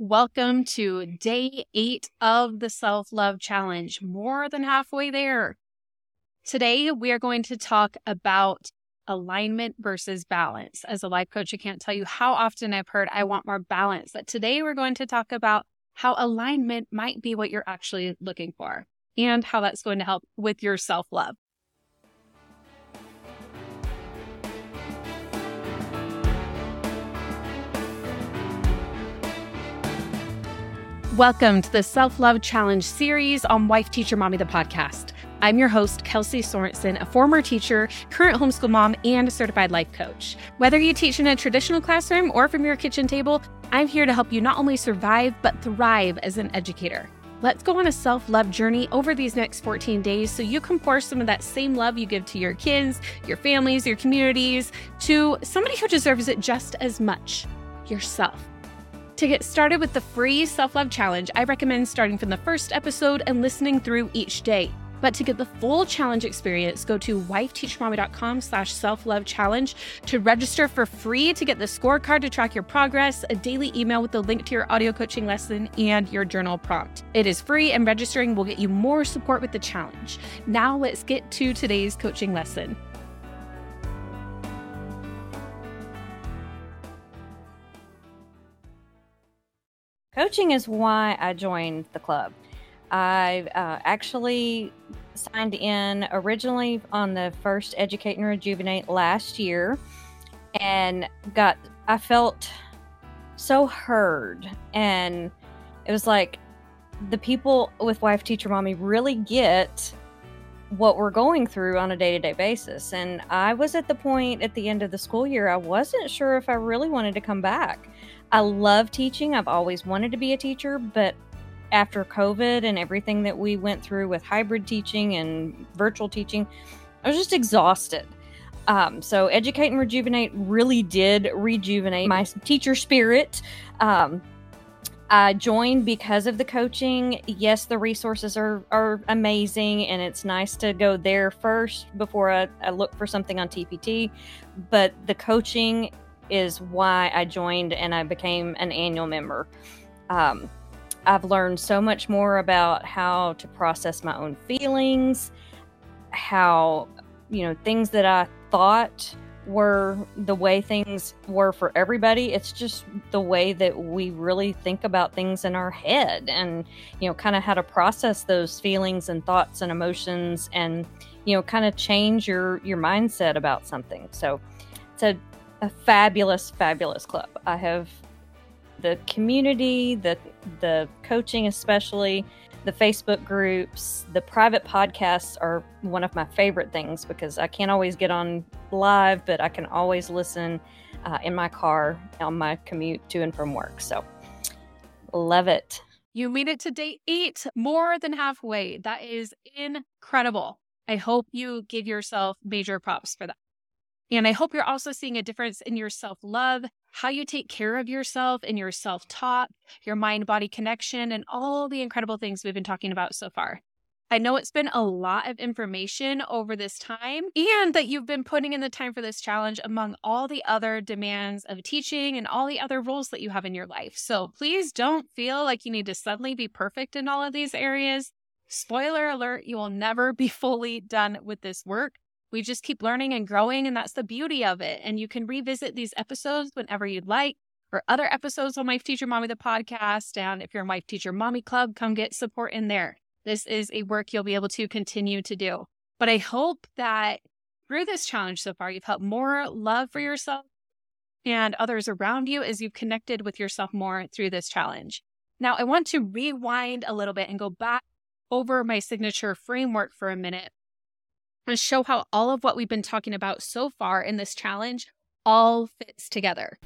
Welcome to day eight of the Self Love Challenge, more than halfway there. Today, we are going to talk about alignment versus balance. As a life coach, I can't tell you how often I've heard I want more balance, but today we're going to talk about how alignment might be what you're actually looking for and how that's going to help with your self love. Welcome to the Self Love Challenge series on Wife Teacher Mommy, the podcast. I'm your host, Kelsey Sorensen, a former teacher, current homeschool mom, and a certified life coach. Whether you teach in a traditional classroom or from your kitchen table, I'm here to help you not only survive, but thrive as an educator. Let's go on a self love journey over these next 14 days so you can pour some of that same love you give to your kids, your families, your communities to somebody who deserves it just as much yourself. To get started with the free self love challenge, I recommend starting from the first episode and listening through each day. But to get the full challenge experience, go to wifeteachermommy.com slash self-love challenge to register for free to get the scorecard to track your progress, a daily email with the link to your audio coaching lesson, and your journal prompt. It is free and registering will get you more support with the challenge. Now let's get to today's coaching lesson. Coaching is why I joined the club. I uh, actually signed in originally on the first Educate and Rejuvenate last year and got, I felt so heard. And it was like the people with Wife Teacher Mommy really get what we're going through on a day to day basis. And I was at the point at the end of the school year, I wasn't sure if I really wanted to come back. I love teaching. I've always wanted to be a teacher, but after COVID and everything that we went through with hybrid teaching and virtual teaching, I was just exhausted. Um, so, Educate and Rejuvenate really did rejuvenate my teacher spirit. Um, I joined because of the coaching. Yes, the resources are, are amazing, and it's nice to go there first before I, I look for something on TPT. But the coaching is why I joined and I became an annual member. Um, I've learned so much more about how to process my own feelings, how, you know, things that I thought were the way things were for everybody. It's just the way that we really think about things in our head and, you know, kind of how to process those feelings and thoughts and emotions and, you know, kind of change your your mindset about something. So it's a a fabulous, fabulous club. I have the community, the the coaching, especially the Facebook groups, the private podcasts are one of my favorite things because I can't always get on live, but I can always listen uh, in my car on my commute to and from work. So, love it. You made it to day eight, more than halfway. That is incredible. I hope you give yourself major props for that. And I hope you're also seeing a difference in your self love, how you take care of yourself, and your self talk, your mind body connection, and all the incredible things we've been talking about so far. I know it's been a lot of information over this time, and that you've been putting in the time for this challenge among all the other demands of teaching and all the other roles that you have in your life. So please don't feel like you need to suddenly be perfect in all of these areas. Spoiler alert, you will never be fully done with this work we just keep learning and growing, and that's the beauty of it. And you can revisit these episodes whenever you'd like, or other episodes on Wife Teacher Mommy, the podcast. And if you're in Wife Teacher Mommy Club, come get support in there. This is a work you'll be able to continue to do. But I hope that through this challenge so far, you've felt more love for yourself and others around you as you've connected with yourself more through this challenge. Now, I want to rewind a little bit and go back over my signature framework for a minute and show how all of what we've been talking about so far in this challenge all fits together.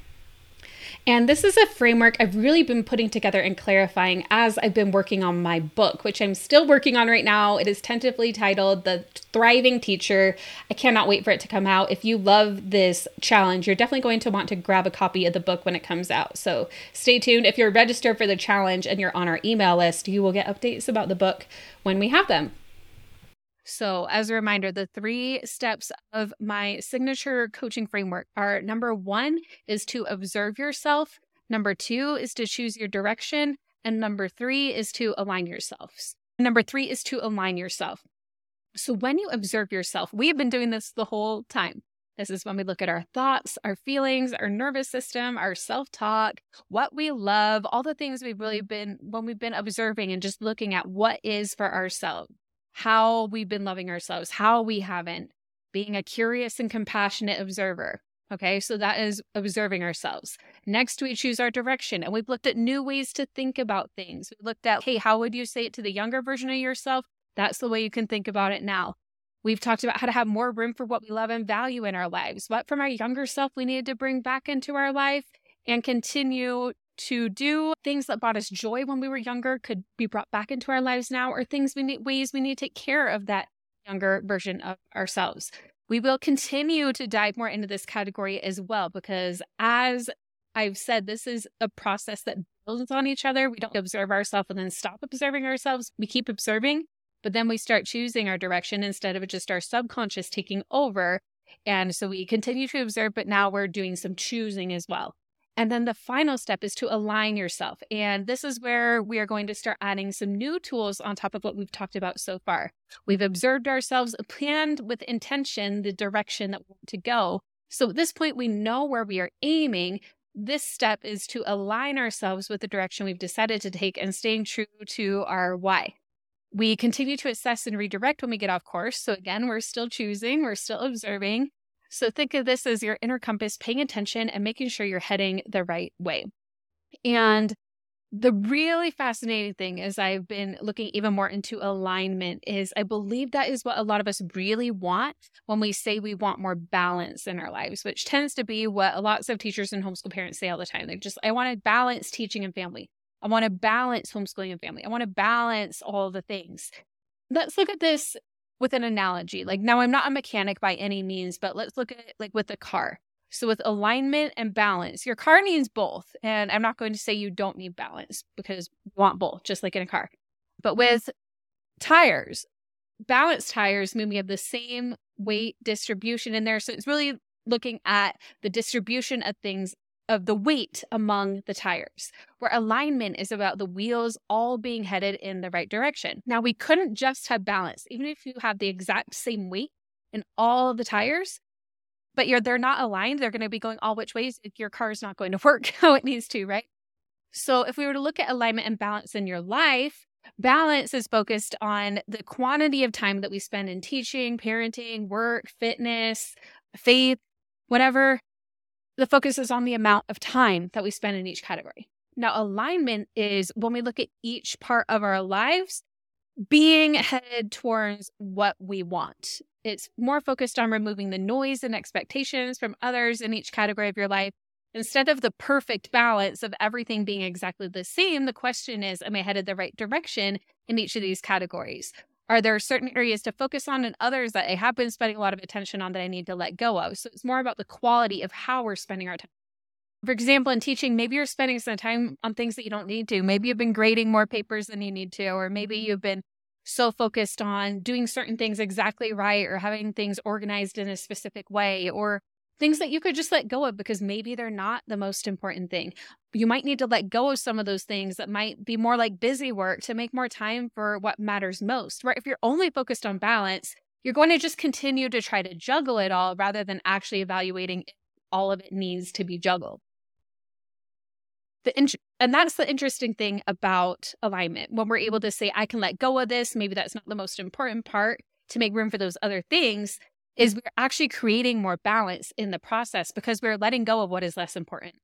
And this is a framework I've really been putting together and clarifying as I've been working on my book, which I'm still working on right now. It is tentatively titled The Thriving Teacher. I cannot wait for it to come out. If you love this challenge, you're definitely going to want to grab a copy of the book when it comes out. So stay tuned. If you're registered for the challenge and you're on our email list, you will get updates about the book when we have them. So, as a reminder, the three steps of my signature coaching framework are number one is to observe yourself. Number two is to choose your direction. And number three is to align yourselves. Number three is to align yourself. So when you observe yourself, we have been doing this the whole time. This is when we look at our thoughts, our feelings, our nervous system, our self talk, what we love, all the things we've really mm-hmm. been, when we've been observing and just looking at what is for ourselves, how we've been loving ourselves, how we haven't, being a curious and compassionate observer. Okay, so that is observing ourselves. Next, we choose our direction and we've looked at new ways to think about things. We looked at, hey, how would you say it to the younger version of yourself? That's the way you can think about it now. We've talked about how to have more room for what we love and value in our lives. What from our younger self we needed to bring back into our life and continue to do things that brought us joy when we were younger could be brought back into our lives now, or things we need ways we need to take care of that younger version of ourselves. We will continue to dive more into this category as well because as I've said, this is a process that builds on each other. We don't observe ourselves and then stop observing ourselves. We keep observing but then we start choosing our direction instead of just our subconscious taking over. And so we continue to observe, but now we're doing some choosing as well. And then the final step is to align yourself. And this is where we are going to start adding some new tools on top of what we've talked about so far. We've observed ourselves, planned with intention the direction that we want to go. So at this point, we know where we are aiming. This step is to align ourselves with the direction we've decided to take and staying true to our why. We continue to assess and redirect when we get off course. So, again, we're still choosing, we're still observing. So, think of this as your inner compass, paying attention and making sure you're heading the right way. And the really fascinating thing is I've been looking even more into alignment is I believe that is what a lot of us really want when we say we want more balance in our lives, which tends to be what lots of teachers and homeschool parents say all the time. They just, I want to balance teaching and family. I want to balance homeschooling and family. I want to balance all the things. Let's look at this with an analogy. Like now I'm not a mechanic by any means, but let's look at it like with a car. So with alignment and balance, your car needs both. And I'm not going to say you don't need balance because you want both, just like in a car. But mm-hmm. with tires, balanced tires mean we have the same weight distribution in there. So it's really looking at the distribution of things of the weight among the tires, where alignment is about the wheels all being headed in the right direction. Now, we couldn't just have balance, even if you have the exact same weight in all of the tires, but you're they're not aligned, they're going to be going all which ways. Your car is not going to work how it needs to, right? So, if we were to look at alignment and balance in your life, balance is focused on the quantity of time that we spend in teaching, parenting, work, fitness, faith, whatever the focus is on the amount of time that we spend in each category. Now, alignment is when we look at each part of our lives being headed towards what we want. It's more focused on removing the noise and expectations from others in each category of your life. Instead of the perfect balance of everything being exactly the same, the question is Am I headed the right direction in each of these categories? Are there certain areas to focus on and others that I have been spending a lot of attention on that I need to let go of? So it's more about the quality of how we're spending our time. For example, in teaching, maybe you're spending some time on things that you don't need to. Maybe you've been grading more papers than you need to, or maybe mm-hmm. you've been so focused on doing certain things exactly right or having things organized in a specific way or things that you could just let go of because maybe they're not the most important thing. You might need to let go of some of those things that might be more like busy work to make more time for what matters most, right? If you're only focused on balance, you're going to just continue to try to juggle it all rather than actually evaluating if all of it needs to be juggled. The and that's the interesting thing about alignment. When we're able to say, I can let go of this, maybe that's not the most important part to make room for those other things, is we're actually creating more balance in the process because we're letting go of what is less important.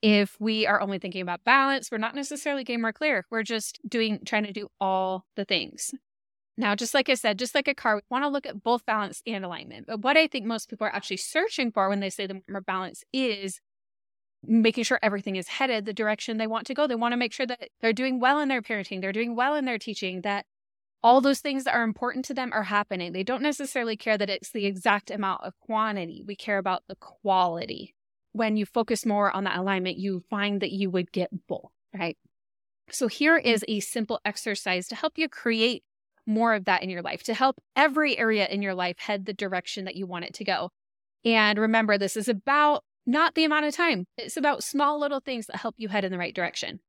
If we are only thinking about balance, we're not necessarily getting more clear. We're just doing, trying to do all the things. Now, just like I said, just like a car, we want to look at both balance and alignment. But what I think most people are actually searching for when they say the more balance is making sure everything is headed the direction they want to go. They want to make sure that they're doing well in their parenting, they're doing well in their teaching, that all those things that are important to them are happening. They don't necessarily care that it's the exact amount of quantity. We care about the quality. When you focus more on that alignment, you find that you would get both, right? So here mm-hmm. is a simple exercise to help you create more of that in your life, to help every area in your life head the direction that you want it to go. And remember, this is about not the amount of time. It's about small little things that help you head in the right direction.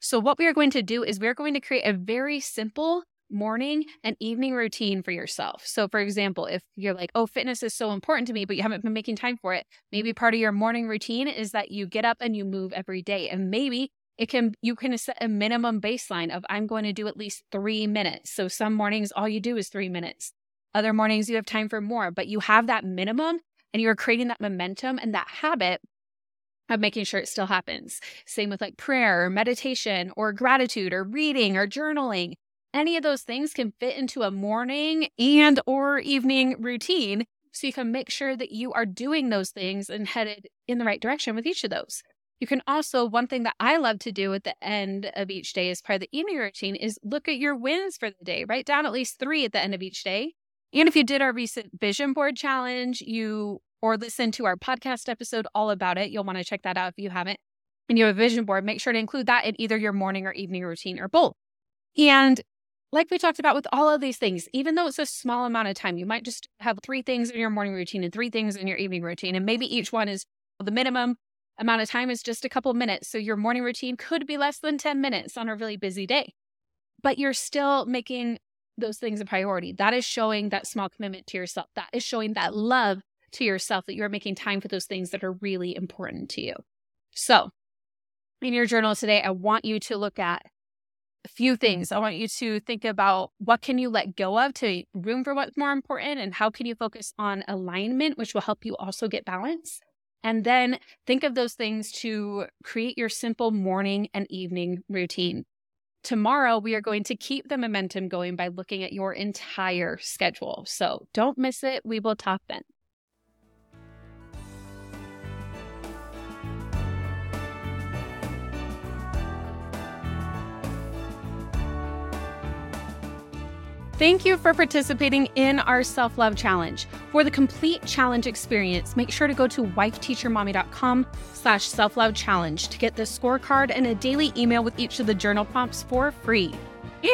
So, what we are going to do is we're going to create a very simple morning and evening routine for yourself. So, for example, if you're like, oh, fitness is so important to me, but you haven't been making time for it, maybe mm-hmm. part of your morning routine is that you get up and you move every day. And maybe it can, you can set a minimum baseline of I'm going to do at least three minutes. So, some mornings, all you do is three minutes. Other mornings, you have time for more, but you have that minimum and you're creating that momentum and that habit of making sure it still happens. Same with like prayer or meditation or gratitude or reading or journaling any of those things can fit into a morning and or evening routine so you can make sure that you are doing those things and headed in the right direction with each of those. You can also one thing that i love to do at the end of each day as part of the evening routine is look at your wins for the day. Write down at least three at the end of each day. And if you did our recent vision board challenge you or listen to our podcast episode all about it you'll want to check that out if you haven't. And you have a vision board make sure to include that in either your morning or evening routine or both. And like we talked about with all of these things, even though it's a small amount of time, you might just have three things in your morning routine and three things in your evening routine. And maybe each one is the minimum amount of time is just a couple minutes. So your morning routine could be less than 10 minutes on a really busy day, but you're still making those things a priority. That is showing that small commitment to yourself. That is showing that love to yourself that you're making time for those things that are really important to you. So, in your journal today, I want you to look at a few things. I want you to think about what can you let go of to room for what's more important and how can you focus on alignment, which will help you also get balance. And then think of those things to create your simple morning and evening routine. Tomorrow, we are going to keep the momentum going by looking at your entire schedule. So don't miss it. We will talk then. Thank you for participating in our self love challenge. For the complete challenge experience, make sure to go to wifeteachermommy.com slash self love challenge to get the scorecard and a daily email with each of the journal prompts for free.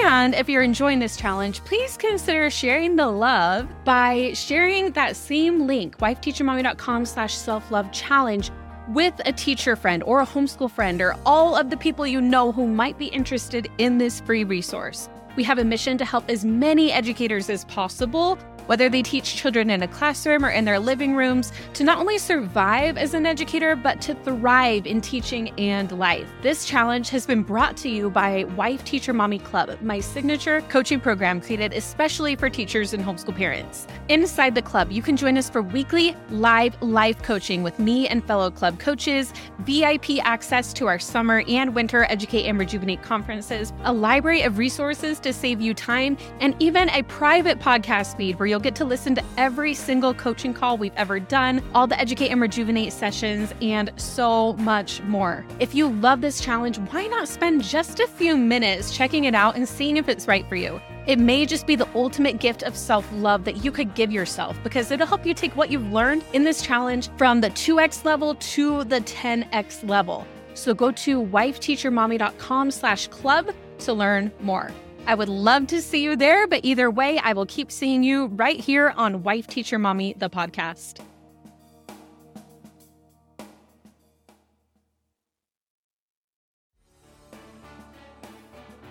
And if you're enjoying this challenge, please consider sharing the love by sharing that same link, wifeteachermommy.com slash self love challenge with a teacher friend or a homeschool friend or all of the people you know who might be interested in this free resource. We have a mission to help as many educators as possible whether they teach children in a classroom or in their living rooms, to not only survive as an educator, but to thrive in teaching and life. This challenge has been brought to you by Wife Teacher Mommy Club, my signature coaching program created especially for teachers and homeschool parents. Inside the club, you can join us for weekly live life coaching with me and fellow club coaches, VIP access to our summer and winter Educate and Rejuvenate conferences, a library of resources to save you time, and even a private podcast feed where you'll You'll get to listen to every single coaching call we've ever done, all the Educate and Rejuvenate sessions, and so much more. If you love this challenge, why not spend just a few minutes checking it out and seeing if it's right for you? It may just be the ultimate gift of self love that you could give yourself because it'll help you take what you've learned in this challenge from the 2x level to the 10x level. So go to wifeteachermommy.com slash club to learn more. I would love to see you there, but either way, I will keep seeing you right here on Wife Teacher Mommy, the podcast.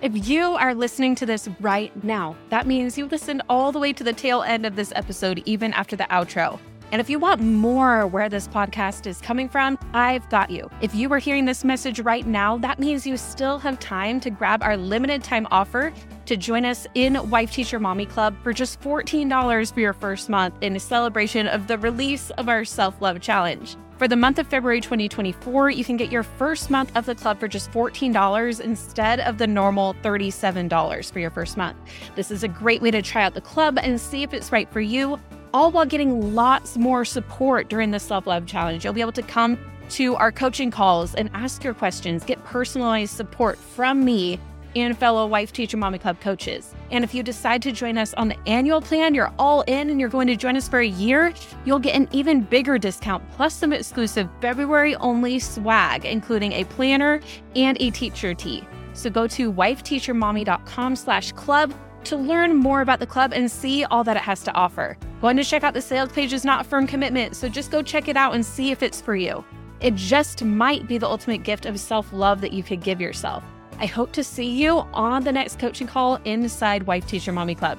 If you are listening to this right now, that means you listened all the way to the tail end of this episode, even after the outro. And if you want more where this podcast is coming from, I've got you. If you are hearing this message right now, that means you still have time to grab our limited time offer to join us in Wife Teacher Mommy Club for just $14 for your first month in celebration of the release of our self love challenge. For the month of February 2024, you can get your first month of the club for just $14 instead of the normal $37 for your first month. This is a great way to try out the club and see if it's right for you all while getting lots more support during the self love challenge. You'll be able to come to our coaching calls and ask your questions, get personalized support from me and fellow Wife Teacher Mommy Club coaches. And if you decide to join us on the annual plan, you're all in and you're going to join us for a year, you'll get an even bigger discount plus some exclusive February only swag, including a planner and a teacher tee. So go to wifeteachermommy.com slash club to learn more about the club and see all that it has to offer. Going to check out the sales page is not a firm commitment, so just go check it out and see if it's for you. It just might be the ultimate gift of self love that you could give yourself. I hope to see you on the next coaching call inside Wife Teacher Mommy Club.